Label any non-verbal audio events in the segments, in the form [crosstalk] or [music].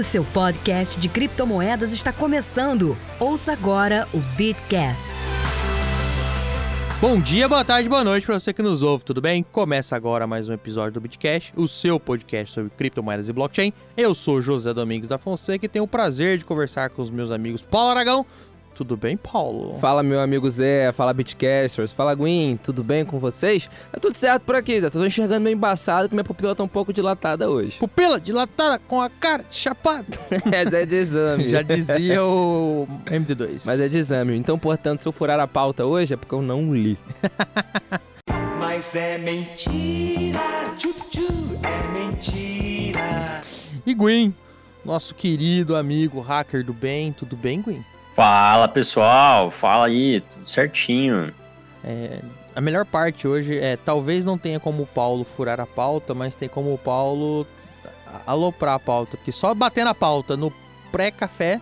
O seu podcast de criptomoedas está começando. Ouça agora o Bitcast. Bom dia, boa tarde, boa noite para você que nos ouve, tudo bem? Começa agora mais um episódio do Bitcast, o seu podcast sobre criptomoedas e blockchain. Eu sou José Domingos da Fonseca e tenho o prazer de conversar com os meus amigos Paulo Aragão. Tudo bem, Paulo? Fala, meu amigo Zé, fala Bitcasters, fala Gwen, tudo bem com vocês? Tá tudo certo por aqui, Zé. Tô enxergando meio embaçado que minha pupila tá um pouco dilatada hoje. Pupila dilatada com a cara chapada. [laughs] é, é de exame. Já dizia o MD2. Mas é de exame. Então, portanto, se eu furar a pauta hoje é porque eu não li. [laughs] Mas é mentira, tchu-tchu, é mentira. E Gwen, nosso querido amigo hacker do bem, tudo bem, Gwen? Fala pessoal, fala aí, tudo certinho. É, a melhor parte hoje é talvez não tenha como o Paulo furar a pauta, mas tem como o Paulo aloprar a pauta, porque só bater na pauta no pré-café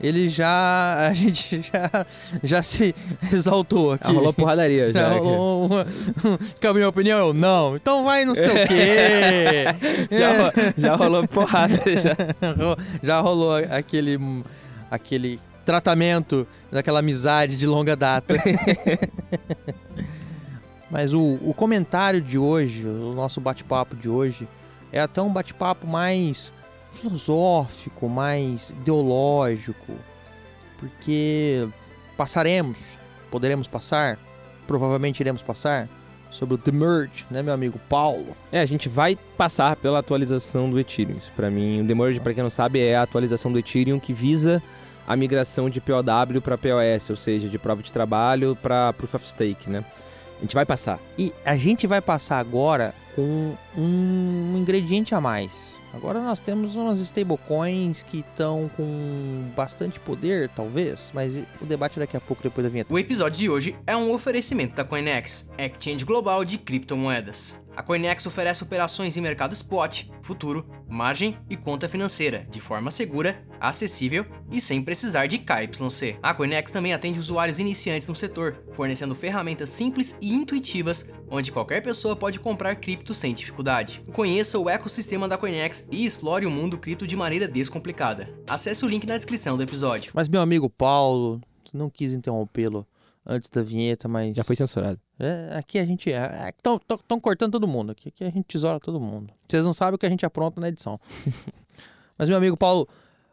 ele já. A [laughs] gente já, já se exaltou aqui. Já rolou porradaria, já. já rolou uma, [laughs] Quer a minha opinião? Eu não. Então vai não sei o quê. [laughs] já, já rolou porrada, já. já rolou aquele. aquele tratamento daquela amizade de longa data. [laughs] Mas o, o comentário de hoje, o nosso bate-papo de hoje, é até um bate-papo mais filosófico, mais ideológico, porque passaremos, poderemos passar, provavelmente iremos passar sobre o The Merge, né, meu amigo Paulo? É, a gente vai passar pela atualização do Ethereum. Para mim, o The Merge, para quem não sabe, é a atualização do Ethereum que visa a migração de POW para POS, ou seja, de prova de trabalho para Proof of Stake, né? A gente vai passar. E a gente vai passar agora com um ingrediente a mais. Agora nós temos umas stablecoins que estão com bastante poder, talvez, mas o debate daqui a pouco, depois da vinheta. O episódio de hoje é um oferecimento da Coinex, exchange global de criptomoedas. A Coinex oferece operações em mercado spot, futuro, margem e conta financeira, de forma segura, acessível e sem precisar de KYC. A Coinex também atende usuários iniciantes no setor, fornecendo ferramentas simples e intuitivas, onde qualquer pessoa pode comprar cripto sem dificuldade. Conheça o ecossistema da Coinex e explore o mundo cripto de maneira descomplicada. Acesse o link na descrição do episódio. Mas meu amigo Paulo, não quis interrompê-lo antes da vinheta, mas. Já foi censurado. É, aqui a gente. Estão é, cortando todo mundo. Aqui, aqui a gente tesoura todo mundo. Vocês não sabem o que a gente apronta na edição. [laughs] mas, meu amigo Paulo,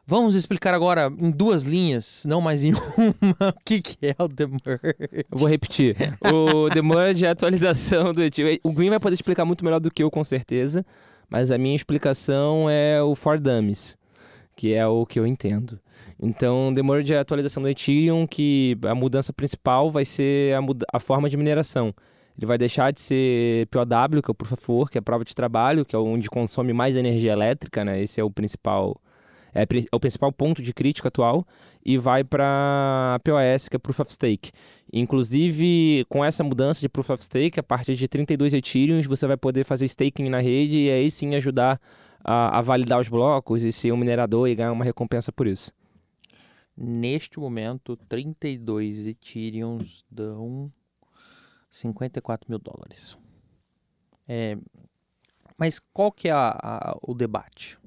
vamos explicar agora em duas linhas, não mais em [laughs] uma, o que, que é o The Merge. Eu vou repetir. O The Merge é a atualização do Ethereum. O Green vai poder explicar muito melhor do que eu, com certeza. Mas a minha explicação é o For Dummies, que é o que eu entendo. Então, demora de atualização do Ethereum, que a mudança principal vai ser a, a, forma de mineração. Ele vai deixar de ser POW, que é o Proof of Work, que é a prova de trabalho, que é onde consome mais energia elétrica, né? Esse é o principal é, é o principal ponto de crítica atual e vai para POS, que é Proof of Stake. Inclusive, com essa mudança de Proof of Stake, a partir de 32 Ethereum, você vai poder fazer staking na rede e aí sim ajudar a, a validar os blocos e ser um minerador e ganhar uma recompensa por isso. Neste momento, 32 Ethereums dão 54 mil dólares. É, mas qual que é a, a, o debate?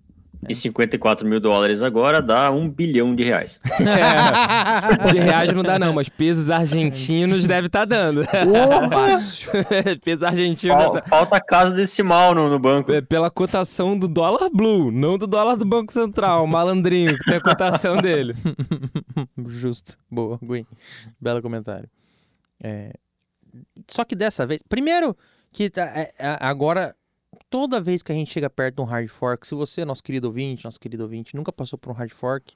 E 54 mil dólares agora dá um bilhão de reais. [laughs] É, de reais não dá, não, mas pesos argentinos deve estar tá dando. Fácil. [laughs] pesos argentinos. Fal, falta casa decimal no, no banco. É, pela cotação do dólar blue, não do dólar do Banco Central, malandrinho, que tem a cotação dele. [laughs] Justo. Boa, Gwen. Belo comentário. É... Só que dessa vez. Primeiro, que tá, é, é agora toda vez que a gente chega perto de um hard fork, se você, nosso querido ouvinte, nosso querido ouvinte, nunca passou por um hard fork,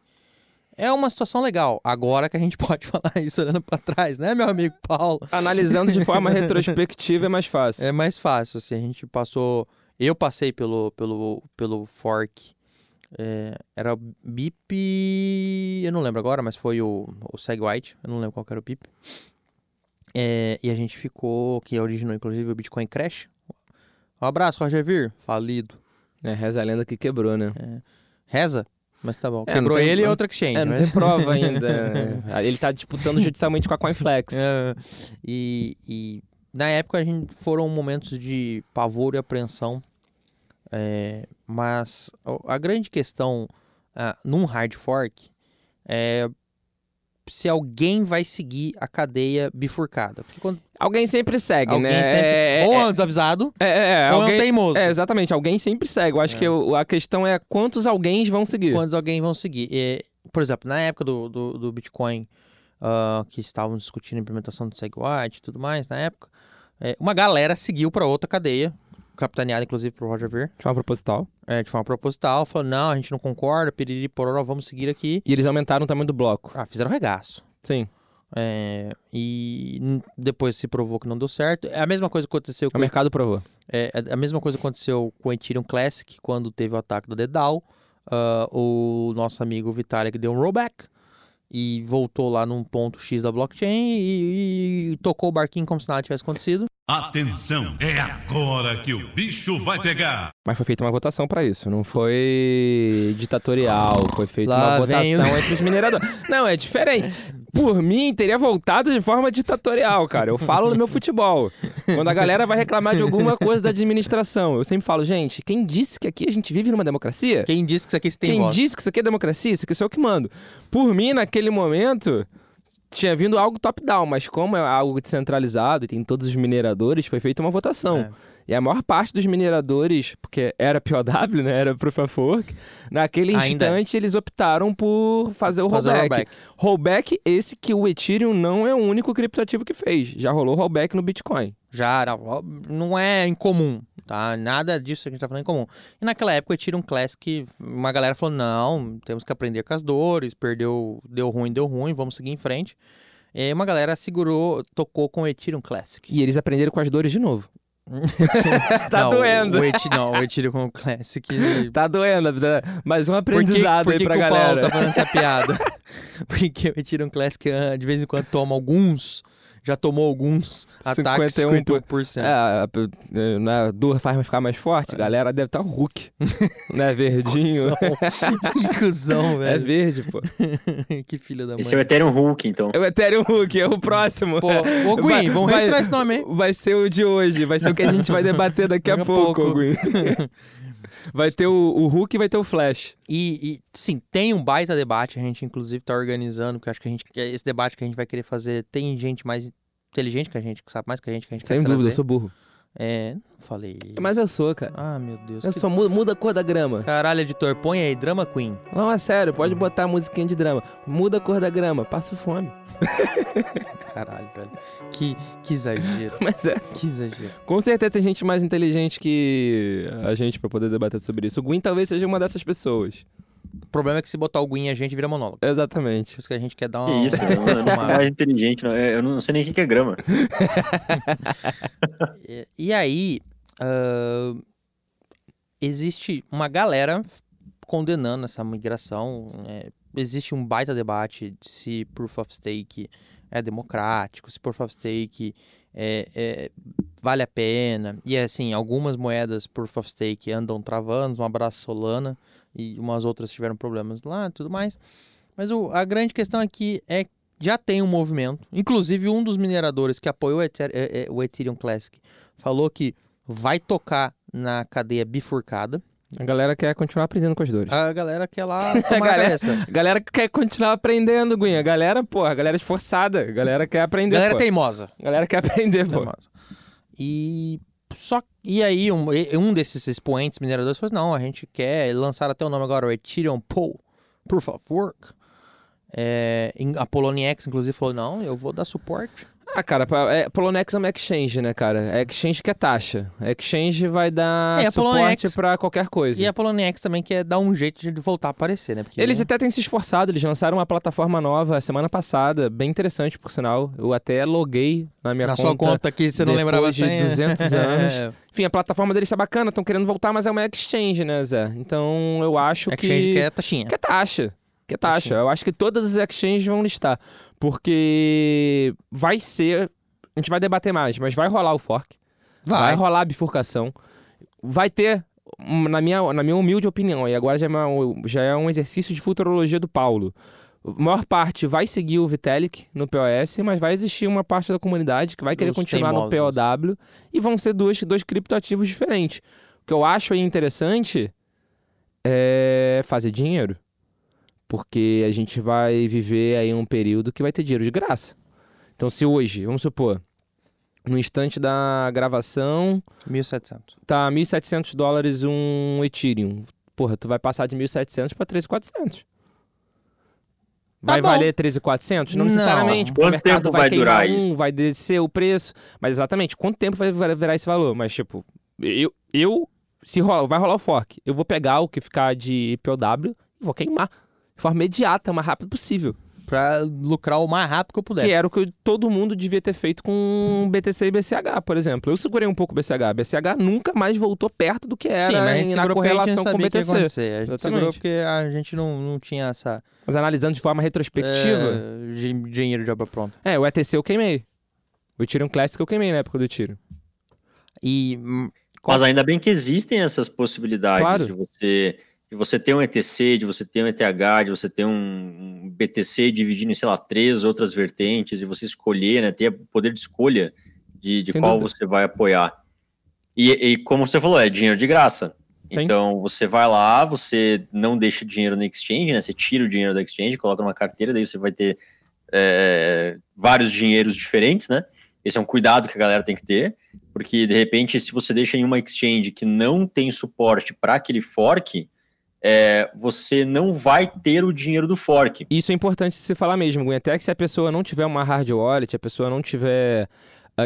é uma situação legal. Agora que a gente [laughs] pode falar isso olhando para trás, né, meu amigo Paulo? Analisando de forma [laughs] retrospectiva é mais fácil. É mais fácil, assim, a gente passou... Eu passei pelo, pelo, pelo fork, é, era o BIP... Eu não lembro agora, mas foi o, o SegWhite, eu não lembro qual era o BIP. É, e a gente ficou, que originou inclusive o Bitcoin Crash, um abraço, Roger Vir. Falido. É, reza a lenda que quebrou, né? É. Reza? Mas tá bom. É, Quebrou tem, ele e outra exchange. É, não mas... tem prova [laughs] ainda. ele tá disputando judicialmente com a Coinflex. É, e, e, na época a gente foram momentos de pavor e apreensão. É, mas a grande questão ah, num hard fork é se alguém vai seguir a cadeia bifurcada. Porque quando Alguém sempre segue, alguém né? sempre. É, ou é, é um desavisado, é, é, é, ou é um alguém, teimoso. é, exatamente. Alguém sempre segue. Eu acho que o- a questão é quantos alguém vão seguir. quantos alguém vão seguir. E, por exemplo, na época do, do, do Bitcoin, ah, que estavam discutindo a implementação do SegWit e tudo mais, na época, é, uma galera seguiu para outra cadeia, capitaneada inclusive por Roger Ver, De forma proposital. é, de forma proposital, falou, não, a gente não concorda, piriri, pororó, vamos seguir aqui. E eles aumentaram o tamanho do bloco. Ah, fizeram regaço. Sim. É, e depois se provou que não deu certo. É a mesma coisa que aconteceu O com mercado provou. É, é a mesma coisa aconteceu com o Ethereum Classic quando teve o ataque do Dedal. Ah, o nosso amigo Vitalik deu um rollback e voltou lá num ponto X da blockchain e, e tocou o barquinho como se nada tivesse acontecido. Atenção, é agora que o bicho vai pegar. Mas foi feita uma votação pra isso. Não foi ditatorial. Foi feita Lá uma votação o- entre os mineradores. Não, é diferente. Por mim, teria voltado de forma ditatorial, cara. Eu falo no meu futebol. Quando a galera vai reclamar de alguma coisa da administração, eu sempre falo, gente, quem disse que aqui a gente vive numa democracia? Quem disse que isso aqui tem Quem voz? disse que isso aqui é democracia? Isso aqui sou eu que mando. Por mim, naquele momento, tinha vindo algo top-down, mas como é algo descentralizado e tem todos os mineradores, foi feita uma votação. É. E a maior parte dos mineradores, porque era POW, né? Era Proof of Work, naquele Ainda instante eles optaram por fazer o Fazer o rollback. rollback. Esse que o Ethereum não é o único criptoativo que fez. Já rolou rollback no Bitcoin. Já não, não é incomum, tá? Nada disso que a gente tá falando é incomum. E naquela época o Ethereum Classic, uma galera falou, não, temos que aprender com as dores, perdeu, deu ruim, deu ruim, vamos seguir em frente. E uma galera segurou, tocou com o Ethereum Classic. E eles aprenderam com as dores de novo. [laughs] tá Não, doendo. O Eti, não, o Classic. [laughs] Tá doendo. Mais um Por que, aprendizado aí pra que o galera. Paulo tá fazendo essa piada? [laughs] Porque o Ethereum Classic ah, de vez em quando toma alguns, já tomou alguns [laughs] ataques 51 por- 51%. É, a- a- né, dor faz ficar mais forte. A galera deve estar tá Hulk. [laughs] né? Verdinho. que [laughs] cuzão, É velho. verde, pô. que filha da mãe. Esse é o Ethereum Hulk, então. É o Ethereum Hulk, é o próximo. Pô, ô Gui, Vai- vamos registrar esse nome aí. Vai ser o de hoje, vai ser o que a gente vai debater daqui a Daqui a pouco, pouco. Gui. Vai ter o, o Hulk e vai ter o Flash. E, e, sim, tem um baita debate, a gente inclusive tá organizando, porque acho que a gente, esse debate que a gente vai querer fazer, tem gente mais inteligente que a gente, que sabe mais que a gente, que a gente Sem dúvida, eu trazer. sou burro. É, não falei. Mas eu sou, cara. Ah, meu Deus. Eu que- só muda, muda a cor da grama. Caralho, editor, põe aí, Drama Queen. Não, é sério, pode botar a musiquinha de drama. Muda a cor da grama, passo fome. [laughs] Caralho, velho. Que, que exagero, [laughs] Mas é, que exagero. com certeza tem gente mais inteligente que a gente pra poder debater sobre isso. O Gwyn talvez seja uma dessas pessoas. O problema é que se botar o Gwyn a gente vira monólogo. Exatamente. Por isso que a gente quer dar Que uma... isso, eu não, não uma- mais inteligente. Não. Eu não sei nem o que é grama. [laughs] E- E aí, ah, existe uma galera condenando essa migração. né? Existe um baita debate de se Proof of Stake é democrático, se Proof of Stake é, é- vale a pena. E assim, algumas moedas Proof of Stake andam travando, um abraço Solana, e umas outras tiveram problemas lá tudo mais. Mas o- a grande questão aqui é que já tem um movimento, inclusive um dos mineradores que apoiou o Ether- é- é- o Ethereum Classic falou que vai tocar na cadeia bifurcada. A galera quer continuar aprendendo com as dores. A galera quer lá [laughs] A galera, a galera quer continuar aprendendo, Gwyn. A galera, pô, a galera é esforçada. A galera quer aprender, galera pô. teimosa. A galera quer aprender, pô. teimosa. E só e aí um, um desses expoentes mineradores falou: assim, "Não, a gente quer lançar até o nome agora o Ethereum Pool Proof of Work". É, a Poloniex inclusive falou: "Não, eu vou dar suporte". Ah, cara, é, Poloniex é uma exchange, né, cara? É exchange que é taxa. É exchange vai dar É, suporte pra qualquer coisa. E a Poloniex também quer dar um jeito de voltar a aparecer, né? Porque Eles até têm se esforçado, eles lançaram uma plataforma nova semana passada, bem interessante, por sinal. Eu até loguei na minha na conta. sua conta aqui você não lembrava de senha. 200 [laughs] anos. É, Enfim, a plataforma deles tá bacana, estão querendo voltar, mas é uma exchange, né, Zé? Então eu acho exchange que... que é taxinha. Que é taxa. Que é taxa. Eu acho que todas as exchanges vão listar. Porque vai ser. A gente vai debater mais, mas vai rolar o fork. Vai, rolar a bifurcação. Vai ter, hum, na minha, na minha humilde opinião, e agora já é, uma- já é um exercício de futurologia do Paulo. A maior parte vai seguir o Vitalik no POS, mas vai existir uma parte da comunidade que vai querer Dos continuar no teimosos. POW e vão ser dois, dois criptoativos diferentes. O que eu acho aí interessante é fazer dinheiro. Porque a gente vai viver aí um período que vai ter dinheiro de graça. Então, se hoje, vamos supor, no instante da gravação, 1.700. tá 1.700 dólares um Ethereum. Porra, tu vai passar de 1.700 para 3.400. Vai bom. valer 13.400? Não Não. necessariamente, porque o Quanto mercado tempo vai, vai queimar durar um, isso? vai descer o preço. Mas exatamente, quanto tempo vai vai virar esse valor? Mas, tipo, eu, eu se rola, vai rolar o fork, eu vou pegar o que ficar de POW e vou queimar. De forma imediata, o mais rápido possível. Pra lucrar o mais rápido que eu puder. Que era o que todo mundo devia ter feito com BTC e BCH, por exemplo. Eu segurei um pouco o BCH. BCH nunca mais voltou perto do que era Sim, mas a gente em- na gente correlação não com o que BTC. acontecer. A gente Exatamente. segurou porque a gente não, não tinha essa... Mas analisando de forma retrospectiva, é, de- dinheiro de obra pronta. é, o ETC eu queimei. O Ethereum Classic eu queimei na época do tiro. E... hum, Mas ainda bem que existem essas possibilidades Claro. de você de você ter um ETC, de você ter um ETH, de você ter um, BTC dividido em, sei lá, três outras vertentes e você escolher, né, ter o poder de escolha de, de qual dúvida. você vai apoiar. E, e como você falou, é dinheiro de graça. Sim. Então você vai lá, você não deixa dinheiro na exchange, né? Você tira o dinheiro da exchange, coloca numa carteira, daí você vai ter é, vários dinheiros diferentes, né? Esse é um cuidado que a galera tem que ter, porque de repente, se você deixa em uma exchange que não tem suporte para aquele fork, é, você não vai ter o dinheiro do fork. Isso é importante se falar mesmo, Gwen. Até que se a pessoa não tiver uma hard wallet, a pessoa não tiver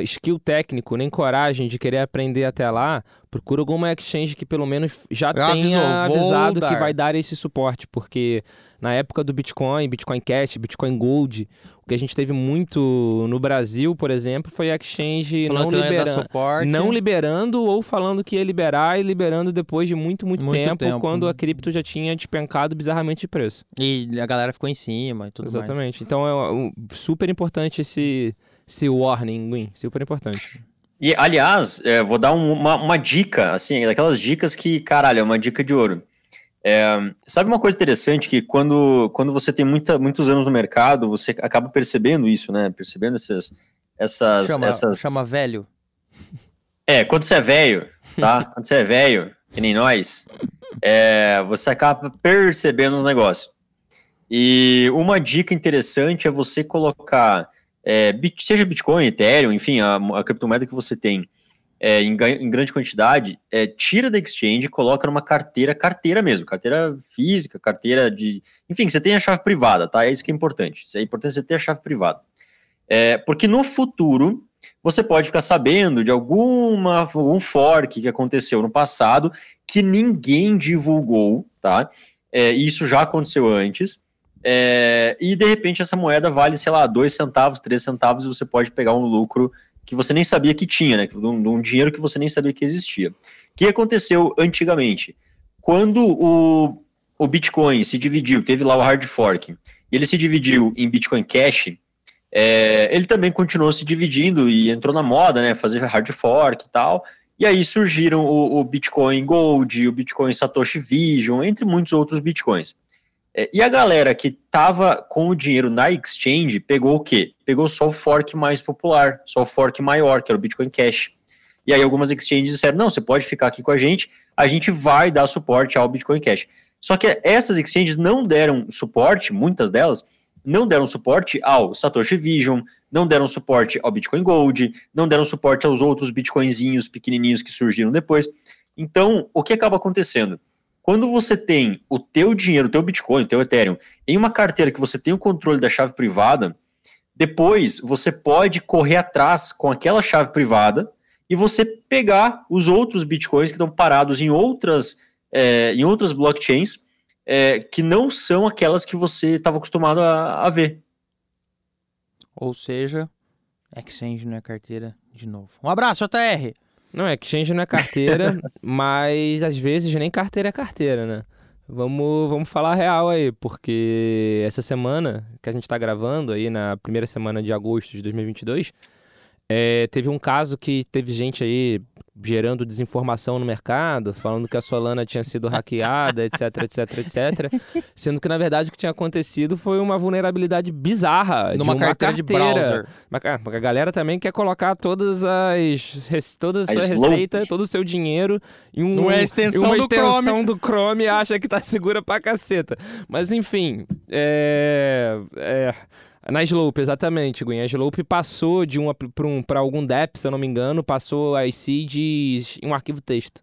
skill técnico, nem coragem de querer aprender até lá, procura alguma exchange que pelo menos já tenha avisado que vai dar esse suporte, porque na época do Bitcoin, Bitcoin Cash, Bitcoin Gold, o que a gente teve muito no Brasil, por exemplo, foi a exchange falando não liberando. suporte. Não liberando ou falando que ia liberar e liberando depois de muito, muito, Muito tempo, tempo. quando a cripto já tinha despencado bizarramente de preço. E a galera ficou em cima e tudo mais. Exatamente. Então é um- super importante esse, esse warning, Gwen. Super importante. E, aliás, é, vou dar um- uma, uma dica, assim, daquelas dicas que, caralho, é uma dica de ouro. É, sabe uma coisa interessante que quando, quando você tem muita, muitos anos no mercado, você acaba percebendo isso, né? Percebendo essas... essas, Chama, essas... chama velho. É, quando você é velho, tá? [laughs] quando você é velho, que nem nós, é, você acaba percebendo os negócios. E uma dica interessante é você colocar, é, seja Bitcoin, Ethereum, enfim, a, a criptomoeda que você tem é, em, em grande quantidade, é, tira da exchange e coloca numa carteira, carteira mesmo, carteira física, carteira de. Enfim, você tenha a chave privada, tá? É isso que é importante. Isso é importante você ter a chave privada. É, porque no futuro, você pode ficar sabendo de alguma algum fork que aconteceu no passado que ninguém divulgou, tá? É, isso já aconteceu antes. É, e de repente essa moeda vale, sei lá, dois centavos, três centavos, e você pode pegar um lucro que você nem sabia que tinha, né? Um, um dinheiro que você nem sabia que existia. O que aconteceu antigamente? Quando o, o Bitcoin se dividiu, teve lá o hard fork, e ele se dividiu em Bitcoin Cash, é, ele também continuou se dividindo e entrou na moda, né? Fazer hard fork e tal. E aí surgiram o, o Bitcoin Gold, o Bitcoin Satoshi Vision, entre muitos outros Bitcoins. É, e a galera que tava com o dinheiro na exchange pegou o quê? Pegou só o fork mais popular, só o fork maior, que era o Bitcoin Cash. E aí algumas exchanges disseram: não, você pode ficar aqui com a gente, a gente vai dar suporte ao Bitcoin Cash. Só que essas exchanges não deram suporte, muitas delas, não deram suporte ao Satoshi Vision, não deram suporte ao Bitcoin Gold, não deram suporte aos outros bitcoinzinhos pequenininhos que surgiram depois. Então, o que acaba acontecendo? Quando você tem o teu dinheiro, o teu Bitcoin, o teu Ethereum, em uma carteira que você tem o controle da chave privada, depois você pode correr atrás com aquela chave privada e você pegar os outros Bitcoins que estão parados em outras, é, em outras blockchains é, que não são aquelas que você estava acostumado a, a ver. Ou seja, exchange não é carteira de novo. Um abraço, JR! Não, é exchange não é carteira, [laughs] mas às vezes nem carteira é carteira, né? Vamos, vamos falar real aí, porque essa semana que a gente tá gravando aí na primeira semana de agosto de 2022, É, teve um caso que teve gente aí gerando desinformação no mercado, falando que a Solana tinha sido hackeada, etc, etc, etc. Sendo que, na verdade, o que tinha acontecido foi uma vulnerabilidade bizarra Numa de uma carteira de browser. A galera também quer colocar todas as toda a sua receita, todo o seu dinheiro em um, extensão em uma do extensão Chrome. do Chrome e acha que tá segura pra caceta. Mas enfim, é, é, na Slope, exatamente, Gwen. A Slope passou de um para um, pra algum DEP, se eu não me engano, passou as seeds em um arquivo texto.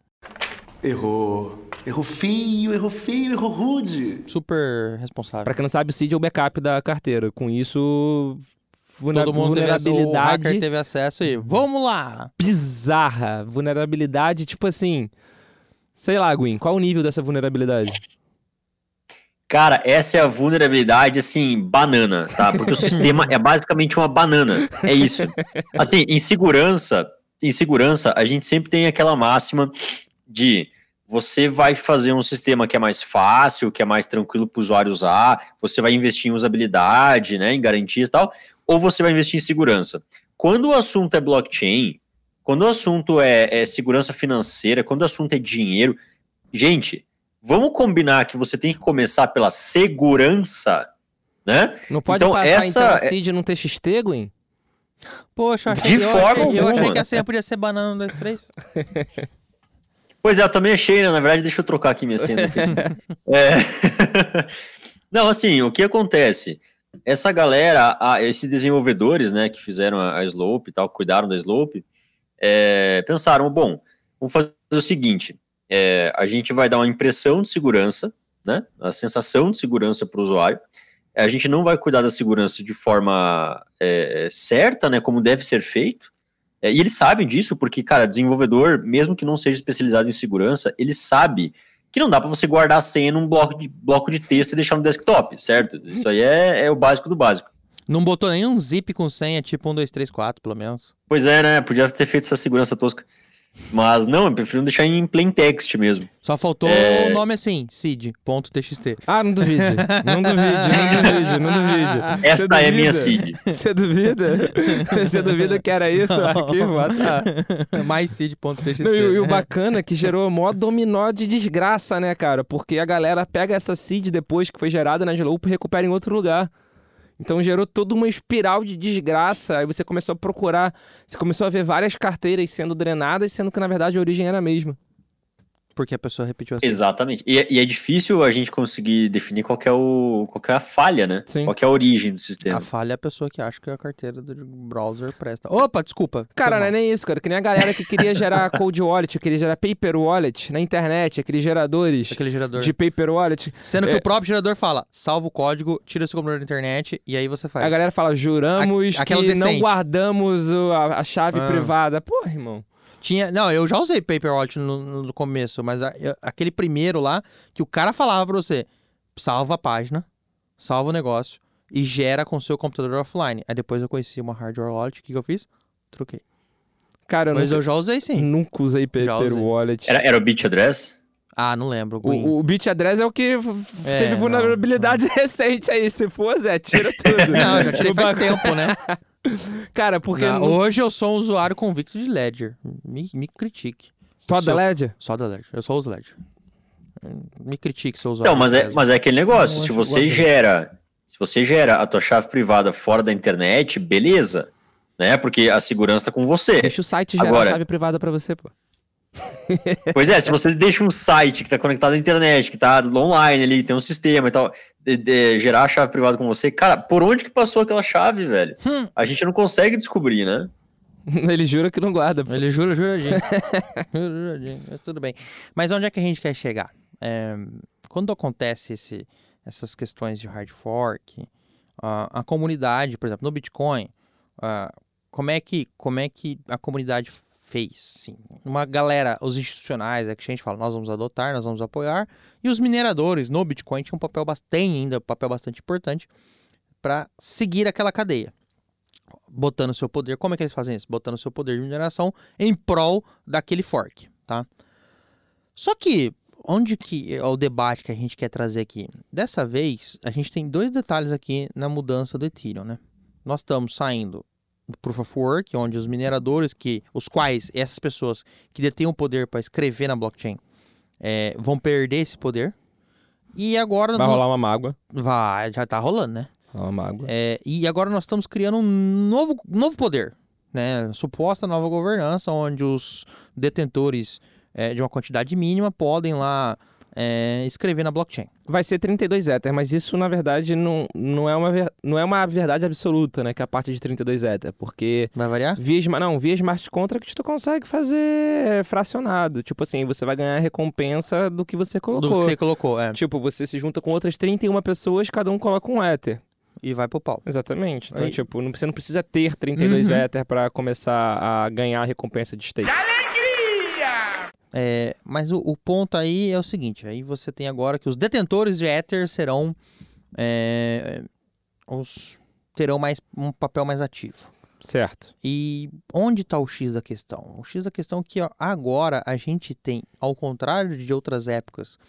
Errou. Errou feio, errou feio, errou rude. Super responsável. Pra quem não sabe, o seed é o backup da carteira. Com isso, vulna- Todo mundo teve, vulnerabilidade teve acesso e vamos lá! bizarra. Vulnerabilidade, tipo assim. Sei lá, Gwen, qual o nível dessa vulnerabilidade? Cara, essa é a vulnerabilidade, assim, banana, tá? Porque o [laughs] sistema é basicamente uma banana. É isso. Assim, em segurança, em segurança, a gente sempre tem aquela máxima de você vai fazer um sistema que é mais fácil, que é mais tranquilo para o usuário usar, você vai investir em usabilidade, né, em garantias e tal, ou você vai investir em segurança. Quando o assunto é blockchain, quando o assunto é, é segurança financeira, quando o assunto é dinheiro, gente, vamos combinar que você tem que começar pela segurança, né? Não pode Então, passar essa a é- num TXT, Gwen? Poxa, eu achei, De eu forma achei, eu achei alguma. que a senha podia ser banana 1, 2, 3. Pois é, eu também achei, né? Na verdade, deixa eu trocar aqui minha senha do Facebook. [laughs] É. [laughs] Não, assim, o que acontece? Essa galera, a- esses desenvolvedores, né, que fizeram a, a Slope e tal, cuidaram da Slope, é, pensaram, bom, vamos fazer o seguinte, é, a gente vai dar uma impressão de segurança, né, a sensação de segurança para o usuário, a gente não vai cuidar da segurança de forma é, certa, né, como deve ser feito, é, e eles sabem disso, porque, cara, desenvolvedor, mesmo que não seja especializado em segurança, ele sabe que não dá para você guardar a senha num bloco de, bloco de texto e deixar no desktop, certo? Isso aí é, é o básico do básico. Não botou nenhum zip com senha, tipo 1, 2, 3, 4, pelo menos. Pois é, né? Podia ter feito essa segurança tosca. Mas não, eu prefiro deixar em plain text mesmo. Só faltou É. o nome assim, seed.txt. Ah, não duvide. Não duvide, não duvide, não duvide. Esta é minha seed. Você duvida? Você duvida que era isso o arquivo? Ah, tá. Mais seed.txt. E, o- e o bacana é que gerou mó dominó de desgraça, né, cara? Porque a galera pega essa seed depois que foi gerada na Slope e recupera em outro lugar. Então gerou toda uma espiral de desgraça. Aí você começou a procurar, você começou a ver várias carteiras sendo drenadas, sendo que na verdade a origem era a mesma. Porque a pessoa repetiu assim. Exatamente. E, é- e é difícil a gente conseguir definir qual que é, o, qual que é a falha, né? Sim. Qual que é a origem do A sistema. falha é a pessoa que acha que a carteira do browser presta. Opa, desculpa. Cara, não é nem isso, cara. Que nem a galera que queria gerar [laughs] cold wallet, queria gerar paper wallet na internet, aqueles geradores Aquele gerador. de paper wallet. Sendo que É. o próprio gerador fala, salva o código, tira seu computador da internet e aí você faz. A galera fala, juramos A- aquela que não decente. guardamos o- a, a chave Ah. privada. Porra, irmão. Tinha, não, eu já usei Paper Wallet no, no começo, mas a- eu- aquele primeiro lá que o cara falava pra você, salva a página, salva o negócio e gera com o seu computador offline. Aí depois eu conheci uma hardware wallet, o que, que eu fiz? Troquei. Cara, eu mas nunca, eu já usei sim. nunca usei paper usei. wallet. Era, era o bit address? Ah, não lembro. O, o bit address é o que É, teve não, vulnerabilidade [laughs] recente aí. Se for, Zé, tira tudo. [laughs] Não, eu já tirei O faz tempo, né? [laughs] Cara, porque Não, não- Hoje eu sou um usuário convicto de Ledger. Me, me critique. só eu da sou- LED? Só da Ledger. Eu só uso Ledger. Me critique, seu usuário. Então, mas é, mas é aquele negócio. Não, se você gera, se você gera a tua chave privada fora da internet, beleza, né? Porque a segurança tá com você. Deixa o site gerar Agora- a chave privada pra você, pô. Pois é, se você deixa um site que tá conectado à internet, que tá online ali, tem um sistema e tal, de- de gerar a chave privada com você, cara, por onde que passou aquela chave, velho? Hum. A gente não consegue descobrir, né? [laughs] Ele jura que não guarda. pô. Ele jura, juradinho. Jura, [laughs] juradinho. Tudo bem. Mas onde é que a gente quer chegar? É, quando acontece esse, essas questões de hard fork, a- a comunidade, por exemplo, no Bitcoin, ah, como, é que, como é que a comunidade fez? Sim, uma galera, os institucionais, é que a gente fala, nós vamos adotar, nós vamos apoiar, e os mineradores no Bitcoin tinham um papel, tem ainda um papel bastante importante para seguir aquela cadeia botando seu poder. Como é que eles fazem isso? Botando seu poder de mineração em prol daquele fork, tá? Só que onde que é o debate que a gente quer trazer aqui? Dessa vez, a gente tem dois detalhes aqui na mudança do Ethereum, né? Nós estamos saindo do Proof of Work, onde os mineradores, que os quais essas pessoas que detêm o poder para escrever na blockchain é, vão perder esse poder. E agora Vai nós- rolar uma mágoa. vai, já tá rolando, né? Rolar uma mágoa. É, e agora nós estamos criando um novo, novo poder, né? Suposta nova governança, onde os detentores é, de uma quantidade mínima podem lá é, escrever na blockchain. Vai ser 32 Ether, mas isso na verdade não, não, é uma ver- não é uma verdade absoluta, né? Que é a parte de 32 Ether, porque Vai variar? via, não, via smart contract tu consegue fazer fracionado. Tipo assim, você vai ganhar a recompensa do que você Do colocou. que você colocou, é. Tipo, você se junta com outras 31 pessoas, cada um coloca um Ether. E vai pro pau. Exatamente. Então, Aí- tipo, não- você não precisa ter 32 Uhum. Ether pra começar a ganhar a recompensa de stake. É, mas o, o ponto aí é o seguinte: aí você tem agora que os detentores de Ether serão. é, os, terão mais, um papel mais ativo. Certo. E onde está o X da questão? O X da questão é que ó, agora a gente tem, ao contrário de outras épocas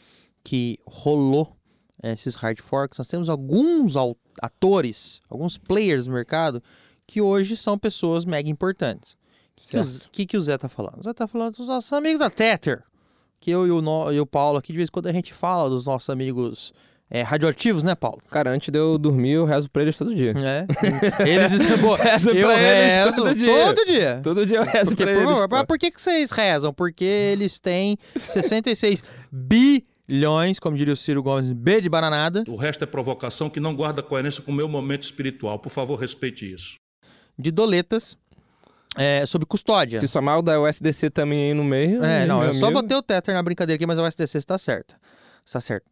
que rolou eh, esses hard forks, nós temos alguns atores, alguns players no mercado que hoje são pessoas mega importantes. O que, o Z- que, o Zé tá falando? O Zé tá falando dos nossos amigos da Tether. Que eu e o, no- e o Paulo aqui, de vez em quando a gente fala dos nossos amigos eh, radioativos, né, Paulo? Cara, antes de eu dormir, eu rezo pra eles todo dia. É. Eles [laughs] Rezo eu pra eles rezo todo dia. Todo dia. Todo dia eu rezo Porque, pra por, eles. mas por que, que vocês rezam? Porque eles têm 66 bilhões, como diria o Ciro Gomes, B de bananada, O resto é provocação que não guarda coerência com o meu momento espiritual. Por favor, respeite isso. de doletas é, sob custódia. Se somar o da USDC também aí no meio. É, não, eu só amigo. botei o Tether na brincadeira aqui, mas o SDC está certo. Está certo.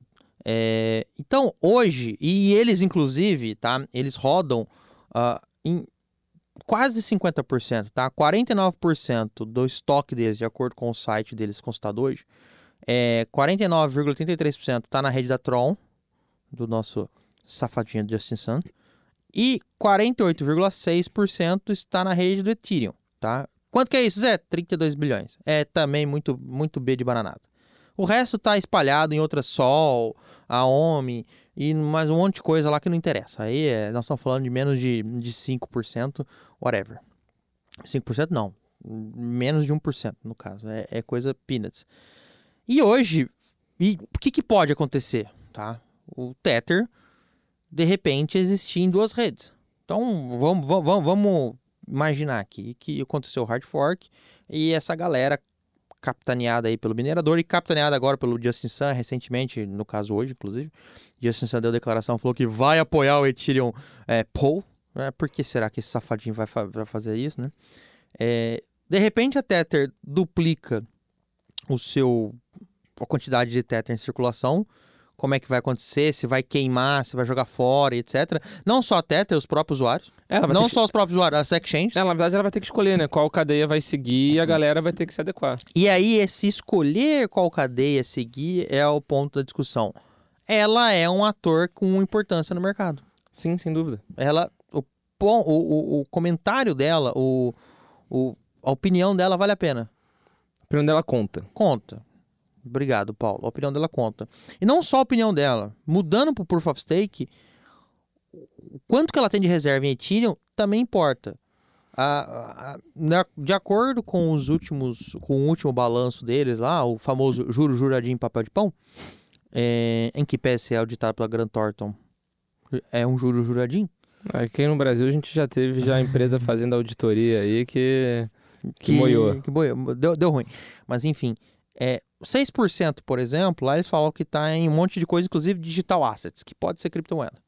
É, então, hoje, e eles inclusive, tá? Eles rodam ah, em quase 50%, tá? 49% do estoque deles, de acordo com o site deles consultado hoje, é 49,33% tá na rede da Tron, do nosso safadinho do Justin Sun, e 48,6% está na rede do Ethereum, tá? Quanto que é isso, Zé? 32 bilhões. É também muito, muito B de bananada. O resto tá espalhado em outras Sol, a OMI e mais um monte de coisa lá que não interessa. Aí é, nós estamos falando de menos de, de 5%, whatever. 5% não. Menos de 1% no caso. É, é coisa peanuts. E hoje, e o que, que pode acontecer? Tá? O Tether, de repente, existir em duas redes. Então, vamos, vamos, vamos imaginar aqui que aconteceu o hard fork e essa galera capitaneada aí pelo minerador e capitaneada agora pelo Justin Sun, recentemente, no caso hoje, inclusive. Justin Sun deu declaração, falou que vai apoiar o Ethereum é, Pool. Né? Por que será que esse safadinho vai, fa- vai fazer isso, né? É, de repente a Tether duplica o seu a quantidade de Tether em circulação, como é que vai acontecer, se vai queimar, se vai jogar fora, e etc. Não só a Tether, os próprios usuários. Ela Não ter que- só os próprios usuários, as exchanges. É, na verdade, ela vai ter que escolher, né? Qual cadeia vai seguir e a galera vai ter que se adequar. E aí, esse escolher qual cadeia seguir é o ponto da discussão. Ela é um ator com importância no mercado. Sim, sem dúvida. Ela, o, o, o comentário dela, o, o, a opinião dela vale a pena. A opinião dela conta. Conta. Obrigado, Paulo. A opinião dela conta. E não só a opinião dela. Mudando para o Proof of Stake, o quanto que ela tem de reserva em Ethereum também importa. A- a- na- de acordo com os últimos, com o último balanço deles lá, o famoso juro juradinho em papel de pão, é, em que PSE é auditado pela Grant Thornton, é um juro juradinho. Aqui no Brasil a gente já teve já empresa [laughs] fazendo auditoria aí que, que, moiou. Que moiou. Deu, deu ruim. Mas enfim, é, 6%, por exemplo, lá eles falam que tá em um monte de coisa, inclusive digital assets, que pode ser criptomoeda.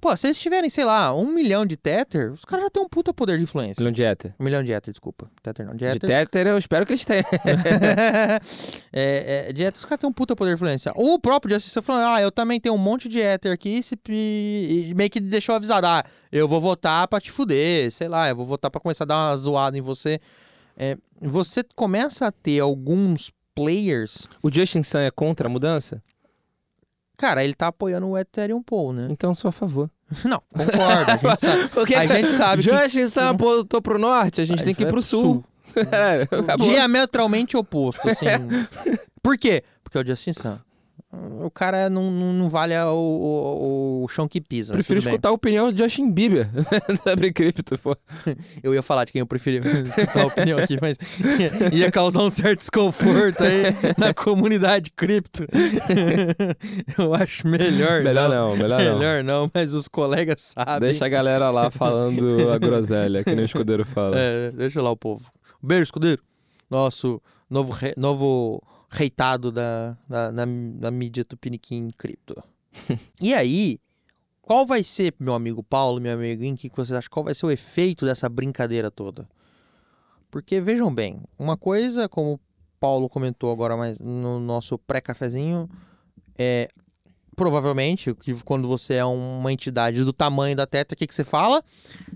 Pô, se eles tiverem, sei lá, um milhão de Tether, os caras já têm um puta poder de influência. Milhão de Ether. Um milhão de Ether, desculpa. Tether não, de De Ether. Tether eu espero que eles tenham. [laughs] é, é, de Ether, os caras têm um puta poder de influência. Ou o próprio Justice falando, ah, eu também tenho um monte de Ether aqui, se, e meio que deixou avisado, ah, eu vou votar pra te fuder, sei lá, eu vou votar pra começar a dar uma zoada em você. É, você começa a ter alguns players. O Justin Sun é contra a mudança? Cara, ele tá apoiando o Ethereum Pool, né? Então sou a favor. [laughs] Não, concordo. A gente [laughs] sabe, Porque a gente sabe que Justin Sun apontou pro norte, a gente A tem gente que ir pro pro sul. [laughs] É, acabou. diametralmente oposto, assim. Por quê? Porque é o Justin Sun. O cara não, não, não vale o, o, o chão que pisa. Prefiro escutar a opinião de Justin Bieber [laughs] sobre cripto, pô. [laughs] Eu ia falar de quem eu preferia escutar a opinião aqui, mas [laughs] ia, causar um certo desconforto aí na comunidade cripto. eu acho melhor. Melhor não, melhor não. Melhor não, mas os colegas sabem. Deixa a galera lá falando a groselha, que nem o escudeiro fala. É, deixa lá o povo. Beijo, escudeiro. Nosso novo, re- novo reitado da, da, na, na mídia Tupiniquim Cripto. [laughs] e aí, qual vai ser, meu amigo Paulo, meu amigo Henrique, que vocês acham? Qual vai ser o efeito dessa brincadeira toda? Porque, vejam bem, uma coisa, como o Paulo comentou agora mais no nosso pré-cafezinho, é provavelmente que quando você é uma entidade do tamanho da Teta, o que, que você fala?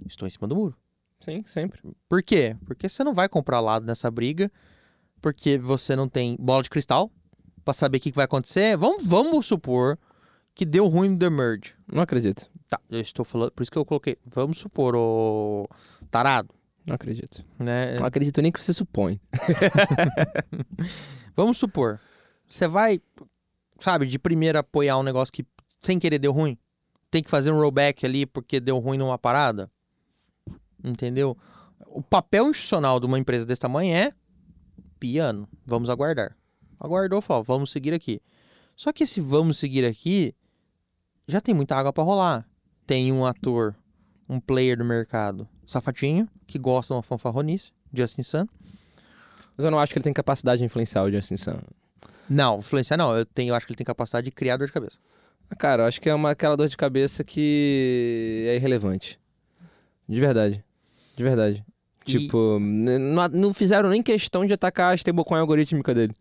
Estou em cima do muro. Sim, sempre. Por quê? Porque você não vai comprar lado nessa briga, porque você não tem bola de cristal pra saber o que, que vai acontecer. Vamos, vamos supor que deu ruim no The Merge. Não acredito. Tá, eu estou falando, por isso que eu coloquei. Vamos supor, o tarado, Não acredito. né? Não acredito nem que você supõe. [laughs] Vamos supor, você vai, sabe, de primeira apoiar um negócio que sem querer deu ruim. Tem que fazer um rollback ali porque deu ruim numa parada. Entendeu? O papel institucional de uma empresa desse tamanho é piano. Vamos aguardar. Aguardou, falou, vamos seguir aqui. Só que esse vamos seguir aqui já tem muita água pra rolar. Tem um ator, um player do mercado, safadinho, que gosta de uma fanfarronice, Justin Sun. Mas eu não acho que ele tem capacidade de influenciar o Justin Sun. Não, influenciar não. Eu, tenho, eu acho que ele tem capacidade de criar dor de cabeça. Cara, eu acho que é uma, aquela dor de cabeça que é irrelevante. De verdade. De verdade. E- Tipo, n- não, fizeram nem questão de atacar a stablecoin algorítmica dele.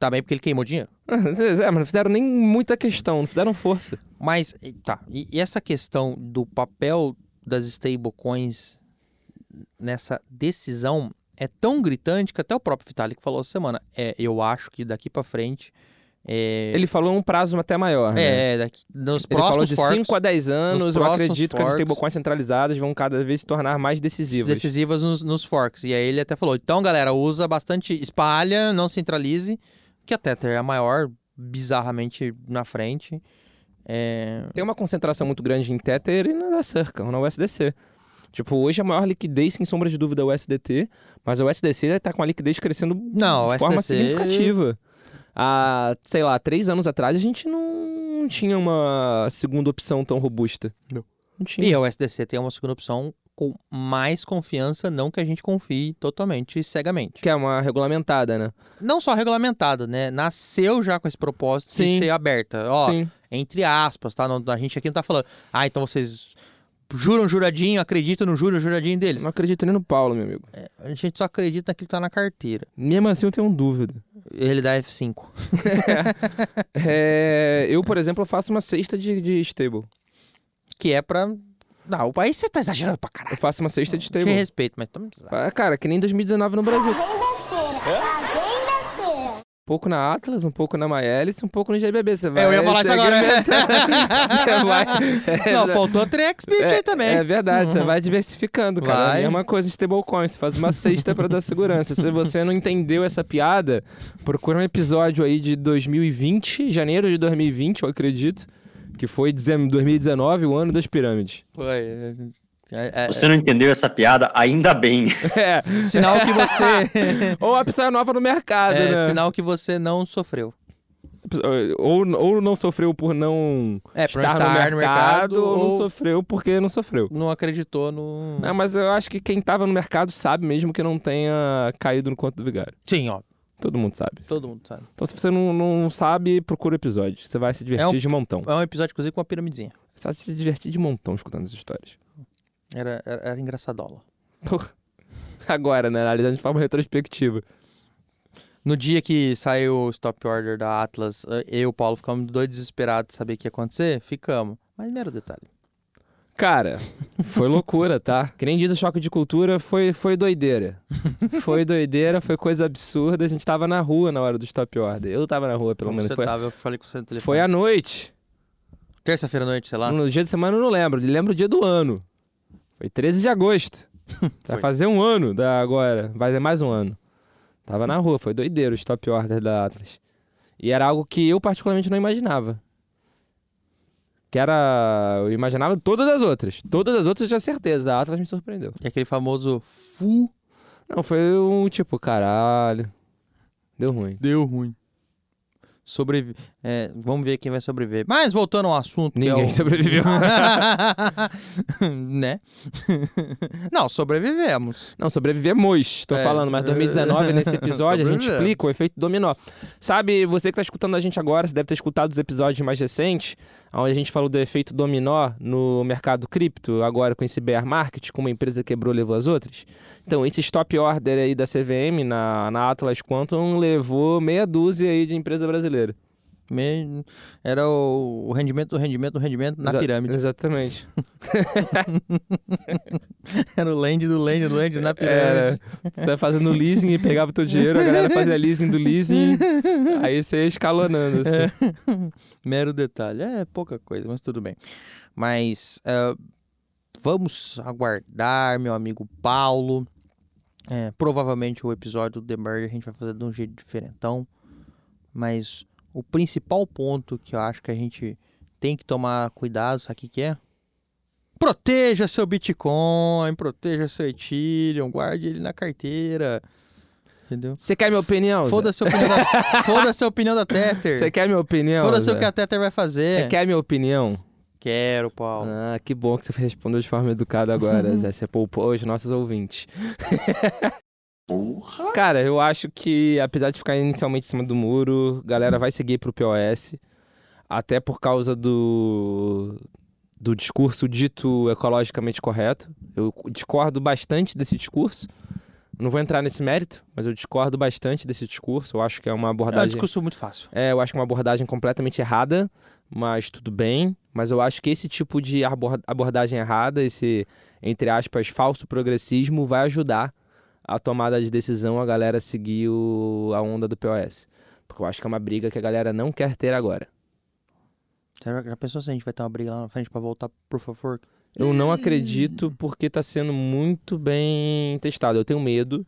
Também porque ele queimou dinheiro. [laughs] É, mas não fizeram nem muita questão, não fizeram força. Mas, e- tá, e, e essa questão do papel das stablecoins nessa decisão é tão gritante que até o próprio Vitalik falou essa semana. É, eu acho que daqui pra frente. É, Ele falou um prazo até maior, né? é, daqui, nos Ele falou próximos de forks 5 a 10 anos, eu acredito que as forks- stablecoins centralizadas vão cada vez se tornar mais decisivas. decisivas nos, nos forks. E aí ele até falou: então, galera, usa bastante, espalha, não centralize, que a Tether é a maior, bizarramente na frente. É, Tem uma concentração muito grande em Tether e na Circle, na USDC. Tipo, hoje a maior liquidez, sem sombra de dúvida, é o USDT, mas o USDC tá com a liquidez crescendo Não, de forma USDC significativa. Há, sei lá, três anos atrás a gente não tinha uma segunda opção tão robusta. Não. Não tinha. E a USDC tem uma segunda opção com mais confiança, não que a gente confie totalmente cegamente. Que é uma regulamentada, né? Não só regulamentada, né? Nasceu já com esse propósito Sim. de ser aberta. Ó, Sim. entre aspas, tá? Não- a gente aqui não tá falando, ah, então vocês juram juradinho, acreditam no juro juradinho deles. Não acredito nem no Paulo, meu amigo. A gente só acredita naquilo que tá na carteira. Mesmo assim, eu tenho dúvida. Ele dá F5. [laughs] É, eu, por exemplo, faço uma cesta de, de stable. Que é pra. Não, aí você tá exagerando pra Eu caralho. faço uma cesta de Te stable. respeito, mas tamo Ah, Cara, que nem 2019 no Brasil. Bem besteira. Bem besteira. Um pouco na Atlas, um pouco na MyAlice, um pouco no GBB. Você vai Eu ia falar isso agora. [laughs] Você vai... [laughs] Não, faltou 3xBit aí também. É verdade, você vai diversificando, cara. Vai. É a mesma coisa stablecoin, você faz uma cesta pra dar segurança. Se você não entendeu essa piada, procura um episódio aí de 2020, janeiro de 2020, eu acredito, que foi dezem- 2019, o ano das pirâmides. Foi. É, é, é, Você não entendeu essa piada? Ainda bem. [laughs] É, sinal que você. [laughs] ou a pessoa nova no mercado, é, né? sinal que você não sofreu. Ou, ou não sofreu por não É, estar, estar no, mercado, ou não ou sofreu porque não sofreu. não acreditou no. Não, mas eu acho que quem tava no mercado sabe mesmo que não tenha caído no conto do vigário. Sim, ó. Todo mundo sabe. Todo mundo sabe. Então, se você não, não sabe, procura o episódio. Você vai se divertir É um- de montão. É um episódio, inclusive, com uma piramidezinha. Você vai se divertir de montão escutando as histórias. Era, era, era engraçadola. Porra. Agora, né? Analisando de forma retrospectiva. No dia que saiu o stop order da Atlas, eh, eu e o Paulo ficamos dois desesperados de saber o que ia acontecer. Ficamos. Mas mero detalhe. Cara, foi loucura, tá? Que nem diz o choque de cultura, foi, foi doideira. Foi doideira, foi coisa absurda. A gente tava na rua na hora do stop order. Eu tava na rua, pelo Como menos. você Foi, tava, eu falei com você no telefone. foi à noite. Terça-feira à noite, sei lá. No dia de semana eu não lembro. Lembro o dia do ano. Foi 13 de agosto. [laughs] Vai fazer um ano da agora. Vai ter mais um ano. Tava na rua, foi doideiro o stop order da Atlas. E era algo que eu particularmente não imaginava. Que era. Eu imaginava todas as outras. Todas as outras eu tinha certeza. A Atlas me surpreendeu. E aquele famoso fu Não, foi um tipo, caralho. Deu ruim. deu ruim. Sobrevi... É, vamos ver quem vai sobreviver. Mas voltando ao assunto. é Ninguém o- sobreviveu. [laughs] né? Não, sobrevivemos. Não, sobrevivemos, tô É. falando, mas 2019, nesse episódio, a gente explica o efeito dominó. Sabe, você que tá escutando a gente agora, você deve ter escutado os episódios mais recentes, onde a gente falou do efeito dominó no mercado cripto, agora com esse bear market, com uma empresa quebrou, levou as outras. Então, esse stop order aí da CVM na, na Atlas Quantum levou meia dúzia aí de empresa brasileira. Me- Era o... o rendimento do rendimento do rendimento na Exa- pirâmide. Exatamente. [laughs] Era o land do land do land na pirâmide. Era, você vai fazendo leasing e pegava o teu dinheiro, a galera fazia leasing do leasing, aí você ia escalonando. Assim. [laughs] Mero detalhe. É pouca coisa, mas tudo bem. Mas é, vamos aguardar, meu amigo Paulo. É, provavelmente o episódio do The Merge a gente vai fazer de um jeito diferentão. Mas o principal ponto que eu acho que a gente tem que tomar cuidado, sabe o que que é? Proteja seu Bitcoin, proteja seu Ethereum, guarde ele na carteira. Entendeu? Você quer minha opinião? Foda-se a opinião da, [laughs] foda-se a opinião da Tether. Você quer minha opinião? Foda-se o que a Tether vai fazer. Você quer minha opinião? Quero, Paulo. Ah, que bom que você respondeu de forma educada agora, Zé. Você poupou os nossos ouvintes. [laughs] Porra. Cara, eu acho que, apesar de ficar inicialmente em cima do muro, a galera vai seguir pro POS. Até por causa do, do discurso dito ecologicamente correto. Eu discordo bastante desse discurso. Não vou entrar nesse mérito, mas eu discordo bastante desse discurso. Eu acho que é uma É um abordagem. discurso muito fácil. É, eu acho que é uma abordagem completamente errada, mas tudo bem. Mas eu acho que esse tipo de abor- abordagem errada, esse, entre aspas, falso progressismo, vai ajudar a tomada de decisão a galera seguir o- a onda do POS. Porque eu acho que é uma briga que a galera não quer ter agora. Já, já pensou se a gente vai ter uma briga lá na frente pra voltar pro favor? Eu não acredito porque tá sendo muito bem testado. Eu tenho medo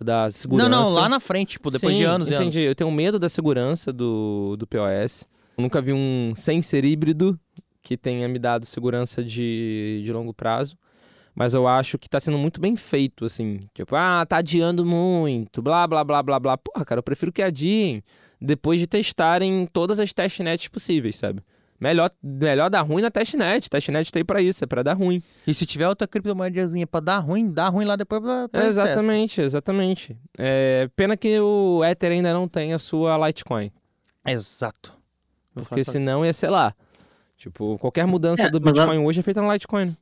da segurança. Não, não, lá na frente, tipo, depois de Sim, anos e anos. entendi. Eu tenho medo da segurança do, do POS. Eu nunca vi um sensor híbrido que tenha me dado segurança de, de longo prazo. Mas eu acho que tá sendo muito bem feito, assim. Tipo, ah, tá adiando muito, blá, blá, blá, blá, blá. Porra, cara, eu prefiro que adiem depois de testarem todas as testnets possíveis, sabe? Melhor, melhor dar ruim na testnet. Testnet tá aí pra isso, é pra dar ruim. E se tiver outra criptomoedazinha pra dar ruim, dá ruim lá depois pra, pra eles testam. exatamente, exatamente. É, pena que o Ether ainda não tem a sua Litecoin. Exato. Porque senão ia ser lá. Tipo, qualquer mudança É, do Bitcoin hoje é feita no Litecoin.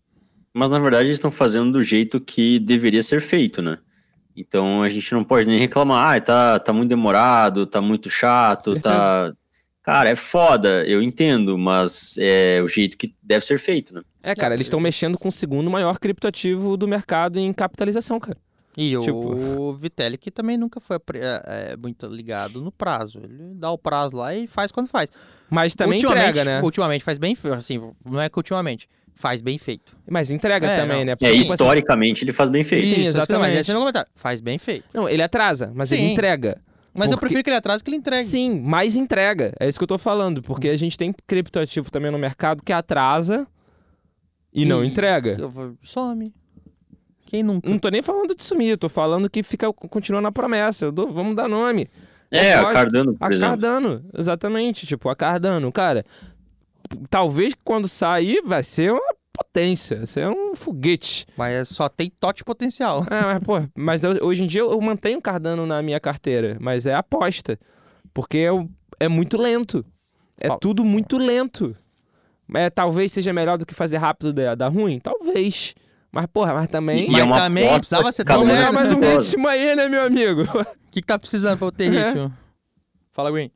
Mas na verdade eles estão fazendo do jeito que deveria ser feito, né? Então a gente não pode nem reclamar, ah, tá, tá muito demorado, tá muito chato, Certeza. tá. Cara, é foda, eu entendo, mas é o jeito que deve ser feito, né? É, cara, eles estão mexendo com o segundo maior criptoativo do mercado em capitalização, cara. E Tipo- o [laughs] Vitalik também nunca foi é, é, muito ligado no prazo. Ele dá o prazo lá e faz quando faz. Mas também ultimamente, entrega, né? Ultimamente faz bem. Assim, não é que ultimamente. Faz bem feito. Mas entrega É, também, não. né? É, tipo assim, historicamente ele faz bem feito. Sim, eu- exatamente. Mas esse é comentário. Faz bem feito. Não, ele atrasa, mas ele Sim. entrega. Mas eu Porque- prefiro que ele atrase que ele entregue. Sim, mais entrega. É isso que eu tô falando. Porque a gente tem criptoativo também no mercado que atrasa e não Ih, entrega. Eu vou- Some. Quem nunca? Não tô nem falando de sumir, eu tô falando que fica continua na promessa. Eu dou- vamos dar nome. É, Eu a Cardano, por A exemplo. Cardano, exatamente. Tipo, a Cardano, cara. Talvez quando sair vai ser uma potência, vai ser um foguete. Mas só tem tote potencial. É, mas, pô, mas eu- hoje em dia eu, eu mantenho Cardano na minha carteira, mas é aposta. Porque é, é muito lento. É tudo muito lento. É, talvez seja melhor do que fazer rápido dar, dar ruim? Talvez. Mas, porra, mas também. E Mas é uma também aposta precisava ser tão Vamos lento. mais um ritmo aí, né, meu amigo? [laughs] O que, que tá precisando pra eu ter É. ritmo? Fala, Gwen.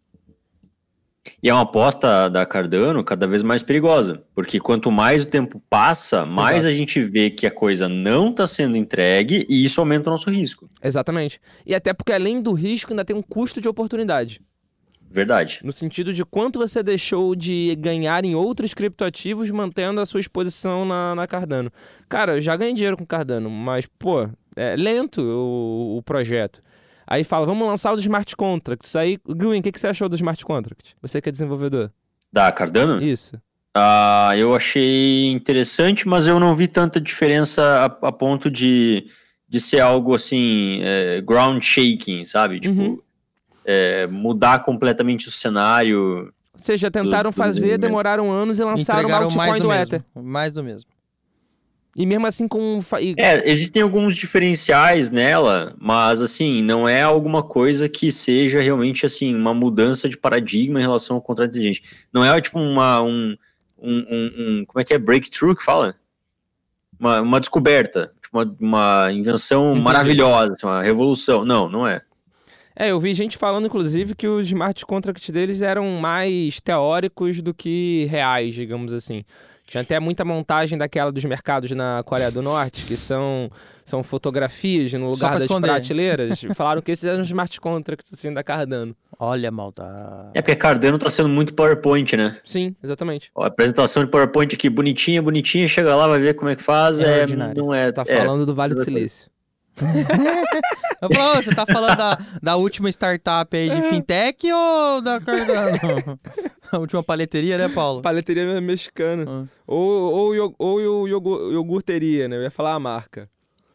E é uma aposta da Cardano cada vez mais perigosa, porque quanto mais o tempo passa, mais Exato. a gente vê que a coisa não está sendo entregue e isso aumenta o nosso risco. Exatamente. E até porque além do risco, ainda tem um custo de oportunidade. Verdade. No sentido de quanto você deixou de ganhar em outros criptoativos mantendo a sua exposição na, na Cardano. Cara, eu já ganhei dinheiro com Cardano, mas, pô, é lento o, o projeto. Aí fala, vamos lançar o do smart contracts. Aí, Gwyn, o que, que você achou do smart contract? Você que é desenvolvedor. Da Cardano? Isso. Ah, eu achei interessante, mas eu não vi tanta diferença a, a ponto de, de ser algo assim, é, ground shaking, sabe? Tipo, Uhum. é, mudar completamente o cenário. Ou seja, tentaram do fazer, desenvolvimento. demoraram anos e lançaram Entregaram altcoin do, do. Ether. Mais do mesmo. E mesmo assim com... É, existem alguns diferenciais nela, mas assim, não é alguma coisa que seja realmente assim, uma mudança de paradigma em relação ao contrato inteligente. Não é tipo uma. Um, um, um- um- como é que é? Breakthrough que fala? Uma, uma descoberta, tipo uma, uma invenção Entendi. maravilhosa, assim, uma revolução. Não, não é. É, eu vi gente falando, inclusive, que os smart contracts deles eram mais teóricos do que reais, digamos assim. Tinha até muita montagem daquela dos mercados na Coreia do Norte, que são, são fotografias no lugar pra das esconder. prateleiras. [laughs] Falaram que esses eram os smart contracts, assim, da Cardano. Olha a maldade. É porque Cardano tá sendo muito PowerPoint, né? Sim, exatamente. Ó, a apresentação de PowerPoint aqui, bonitinha, bonitinha, chega lá, vai ver como é que faz. É É, não é. Você tá é. falando do Vale do exatamente. Silício. [laughs] [laughs] Eu falo, "Ô, você tá falando da, da última startup aí de fintech ou da Cardano? [laughs] a última paleteria, né, Paulo? Paleteria mexicana. Ah. Ou, ou, ou, iogu- iogurteria, né? Eu ia falar a marca.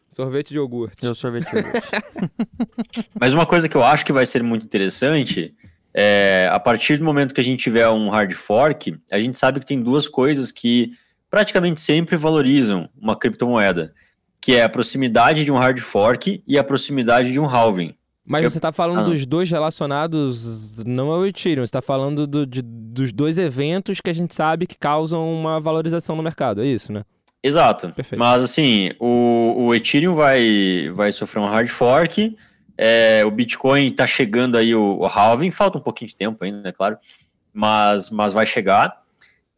Sorvete de iogurte. Eu sorvete. [laughs] Mas uma coisa que eu acho que vai ser muito interessante é a partir do momento que a gente tiver um hard fork, a gente sabe que tem duas coisas que praticamente sempre valorizam uma criptomoeda, que é a proximidade de um hard fork e a proximidade de um halving. Mas Eu- você tá falando Ah. dos dois relacionados, não ao Ethereum, você tá falando do- de- dos dois eventos que a gente sabe que causam uma valorização no mercado, é isso, né? Exato. Perfeito. Mas assim, o, o Ethereum vai, vai sofrer um hard fork, é, o Bitcoin tá chegando aí o, o halving, falta um pouquinho de tempo ainda, é claro, mas, mas vai chegar.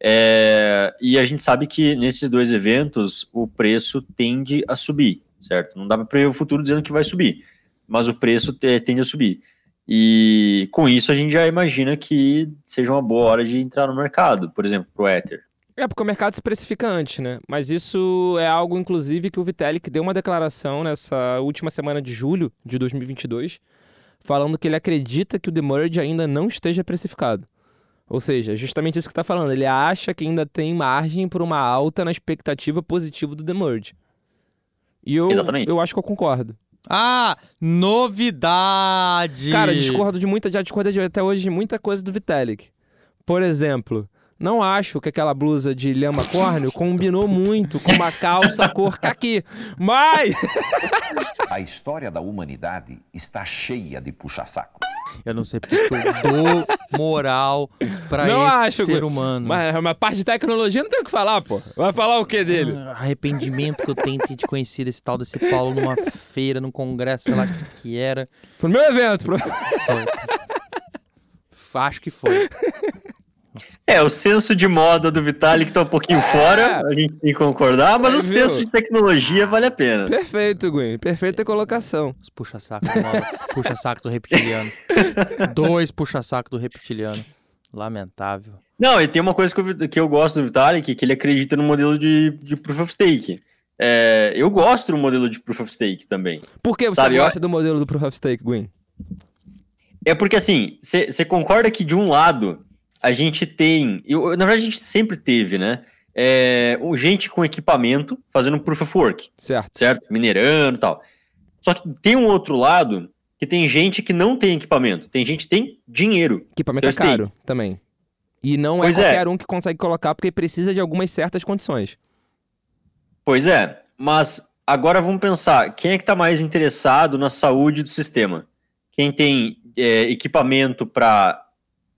É, e a gente sabe que nesses dois eventos o preço tende a subir, certo? Não dá para prever o futuro dizendo que vai subir, mas o preço te- tende a subir. E com isso a gente já imagina que seja uma boa hora de entrar no mercado, por exemplo, para o Ether. É, porque o mercado se precifica antes, né? Mas isso é algo, inclusive, que o Vitalik deu uma declaração nessa última semana de julho de 2022, falando que ele acredita que o Demerge ainda não esteja precificado. Ou seja, justamente isso que tá falando. Ele acha que ainda tem margem para uma alta na expectativa positiva do Demerge. E eu, Exatamente. eu acho que eu concordo. Ah, novidade! Cara, discordo de muita, já discordo de, até hoje de muita coisa do Vitalik. Por exemplo, não acho que aquela blusa de lhama córneo combinou muito com uma calça cor caqui. Mas [laughs] A história da humanidade está cheia de puxa-sacos. Eu não sei porque que eu dou moral pra não esse acho. ser humano. Mas uma parte de tecnologia não tem o que falar, pô. Vai falar o que dele? Ah, Arrependimento que eu tenho de ter conhecido esse tal desse Paulo numa feira, num congresso, sei lá o que, que era. Foi no meu evento. Pro... Foi. Acho que foi. É, o senso de moda do Vitalik tá um pouquinho fora, a gente tem que concordar, mas É, o senso de tecnologia vale a pena. Perfeito, Gwen. Perfeita colocação. Puxa-saco puxa-saco do reptiliano. [laughs] Dois puxa-saco do reptiliano. Lamentável. Não, e tem uma coisa que eu, que eu gosto do Vitalik, que ele acredita no modelo de, de Proof of Stake. É, eu gosto do modelo de Proof of Stake também. Por que você Sabe, eu- gosta do modelo do Proof of Stake, Gwen? É porque assim, você concorda que de um lado a gente tem, eu, na verdade a gente sempre teve, né? É, gente com equipamento fazendo Proof of Work. Certo. certo? Minerando e tal. Só que tem um outro lado que tem gente que não tem equipamento, tem gente que tem dinheiro. Equipamento é caro também. E não Pois é é. qualquer um que consegue colocar porque precisa de algumas certas condições. Pois é, mas agora vamos pensar, quem é que está mais interessado na saúde do sistema? Quem tem é, equipamento para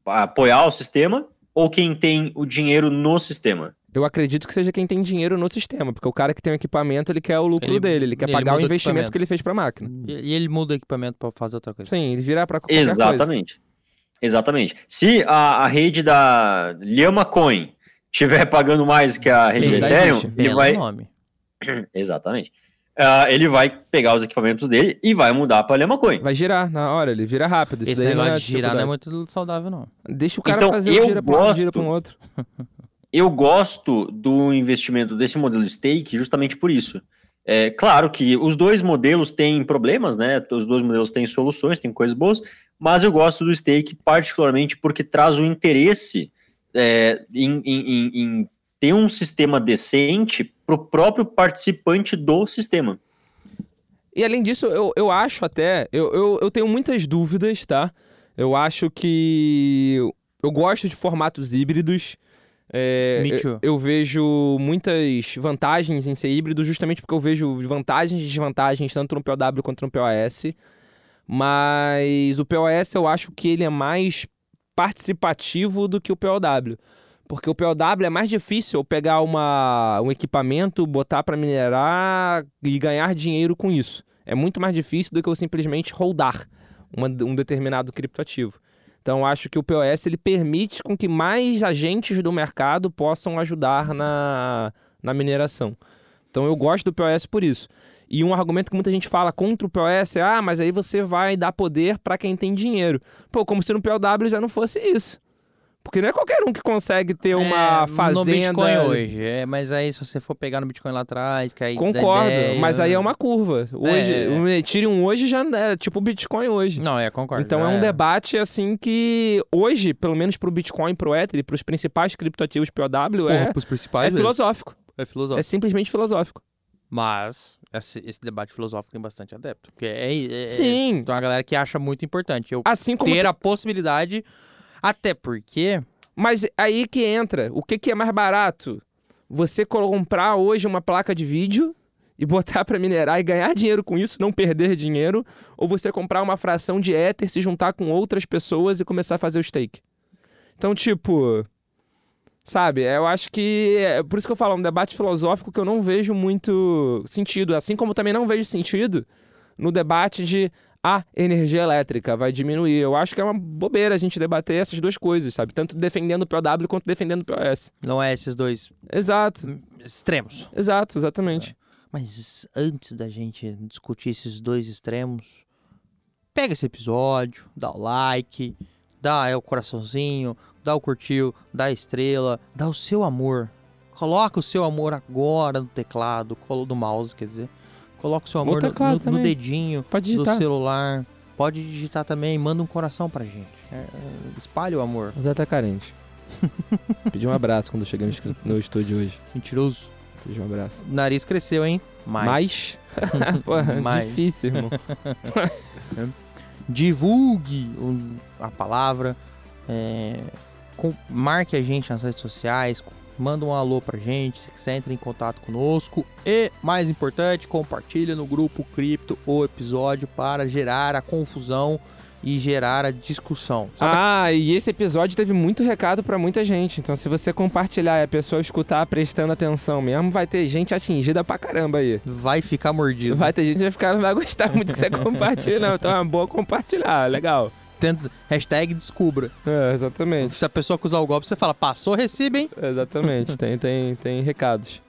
apoiar o sistema ou quem tem o dinheiro no sistema? Eu acredito que seja quem tem dinheiro no sistema, porque o cara que tem o equipamento, ele quer o lucro Ele- dele, ele quer ele pagar o o investimento equipamento. que ele fez pra máquina. E, ele muda o equipamento pra fazer outra coisa. Sim, ele vira pra qualquer coisa. Exatamente. Exatamente. Se a, a rede da Llama Coin estiver pagando mais que a rede Ethereum, ele vai, nome. [clears throat] Exatamente. Ah, ele vai pegar os equipamentos dele e vai mudar para Llama Coin. Vai girar na hora, ele vira rápido. Isso Esse não negócio é de girar não é muito saudável, não. Deixa o cara Então, fazer eu o gira pra um gosto- gira pra um outro. [laughs] Eu gosto do investimento desse modelo de stake justamente por isso. É claro que os dois modelos têm problemas, né? Os dois modelos têm soluções, têm coisas boas, mas eu gosto do stake particularmente porque traz o interesse é, em, em, em ter um sistema decente para o próprio participante do sistema. E além disso, eu, eu acho até, eu, eu, eu tenho muitas dúvidas, tá? Eu acho que eu gosto de formatos híbridos. É, eu, eu vejo muitas vantagens em ser híbrido, justamente porque eu vejo vantagens e desvantagens tanto no POW quanto no POS. Mas o POS eu acho que ele é mais participativo do que o POW. Porque o POW é mais difícil pegar uma, um equipamento, botar para minerar e ganhar dinheiro com isso. É muito mais difícil do que eu simplesmente holdar uma- um determinado criptoativo. Então, acho que o POS ele permite com que mais agentes do mercado possam ajudar na, na mineração. Então, eu gosto do POS por isso. E um argumento que muita gente fala contra o POS é: ah, mas aí você vai dar poder para quem tem dinheiro. Pô, como se no POW já não fosse isso. Porque não é qualquer um que consegue ter uma É, fazenda. No Bitcoin hoje. É, mas aí, se você for pegar no Bitcoin lá atrás, que aí. Concordo, ideia, mas aí é uma curva. Hoje, É. o Ethereum hoje já é tipo o Bitcoin hoje. Não, é, concordo. Então é um debate assim que hoje, pelo menos pro Bitcoin, pro Ether e pros principais criptoativos POW, é, pros principais. é filosófico. É filosófico. É simplesmente filosófico. Mas esse, esse debate filosófico tem bastante adepto. Porque é, é, Sim. Tem uma galera que acha muito importante eu Assim como ter a possibilidade. Até porque. Mas aí que entra, o que, que é mais barato? Você comprar hoje uma placa de vídeo e botar [laughs] pra minerar e ganhar dinheiro com isso, não perder dinheiro, ou você comprar uma fração de Ether, se juntar com outras pessoas e começar a fazer o stake. Então, tipo, sabe, eu acho que é por isso que eu falo, é um debate filosófico que eu não vejo muito sentido, assim como também não vejo sentido no debate de a energia elétrica vai diminuir. Eu acho que é uma bobeira a gente debater essas duas coisas, sabe? Tanto defendendo o POW quanto defendendo o POS. Não é esses dois Exato, extremos. exato, exatamente. Mas antes da gente discutir esses dois extremos, pega esse episódio, dá o like, dá é, o coraçãozinho, dá o curtiu, dá a estrela, dá o seu amor. Coloca o seu amor agora no teclado, colo- no mouse, quer dizer. Coloca o seu amor no, no- no dedinho Pode do celular. Pode digitar também, manda um coração pra gente. É, é, espalha o amor. O Zé tá carente. [laughs] Pedi um abraço quando cheguei no, estúdio hoje. Mentiroso. Pedi um abraço. Nariz cresceu, hein? Mais? [laughs] Porra, Mais. difícil, irmão. [laughs] divulgue a palavra, é, com- marque a gente nas redes sociais, manda um alô pra gente, se quiser entre em contato conosco e, mais importante, compartilha no grupo Cripto o episódio para gerar a confusão e gerar a discussão. Sabe Ah, e esse episódio teve muito recado pra muita gente. Então, se você compartilhar e a pessoa escutar prestando atenção mesmo, vai ter gente atingida pra caramba aí. vai ficar mordido. Vai ter gente que vai ficar, não vai gostar muito que você [laughs] compartilha, não. Então é uma boa compartilhar, legal. Tenta, hashtag descubra. É, exatamente. Se a pessoa acusar o golpe, você fala, passou, recibe, hein? Exatamente, tem, tem, tem recados.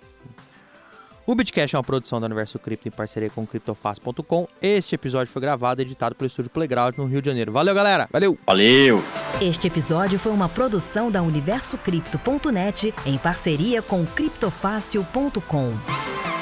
O Bitcast é uma produção do Universo Cripto em parceria com criptofácil.com. Este episódio foi gravado e editado pelo Estúdio Playground no Rio de Janeiro. Valeu, galera! Valeu! Valeu! Este episódio foi uma produção da UniversoCripto.net em parceria com criptofácil.com.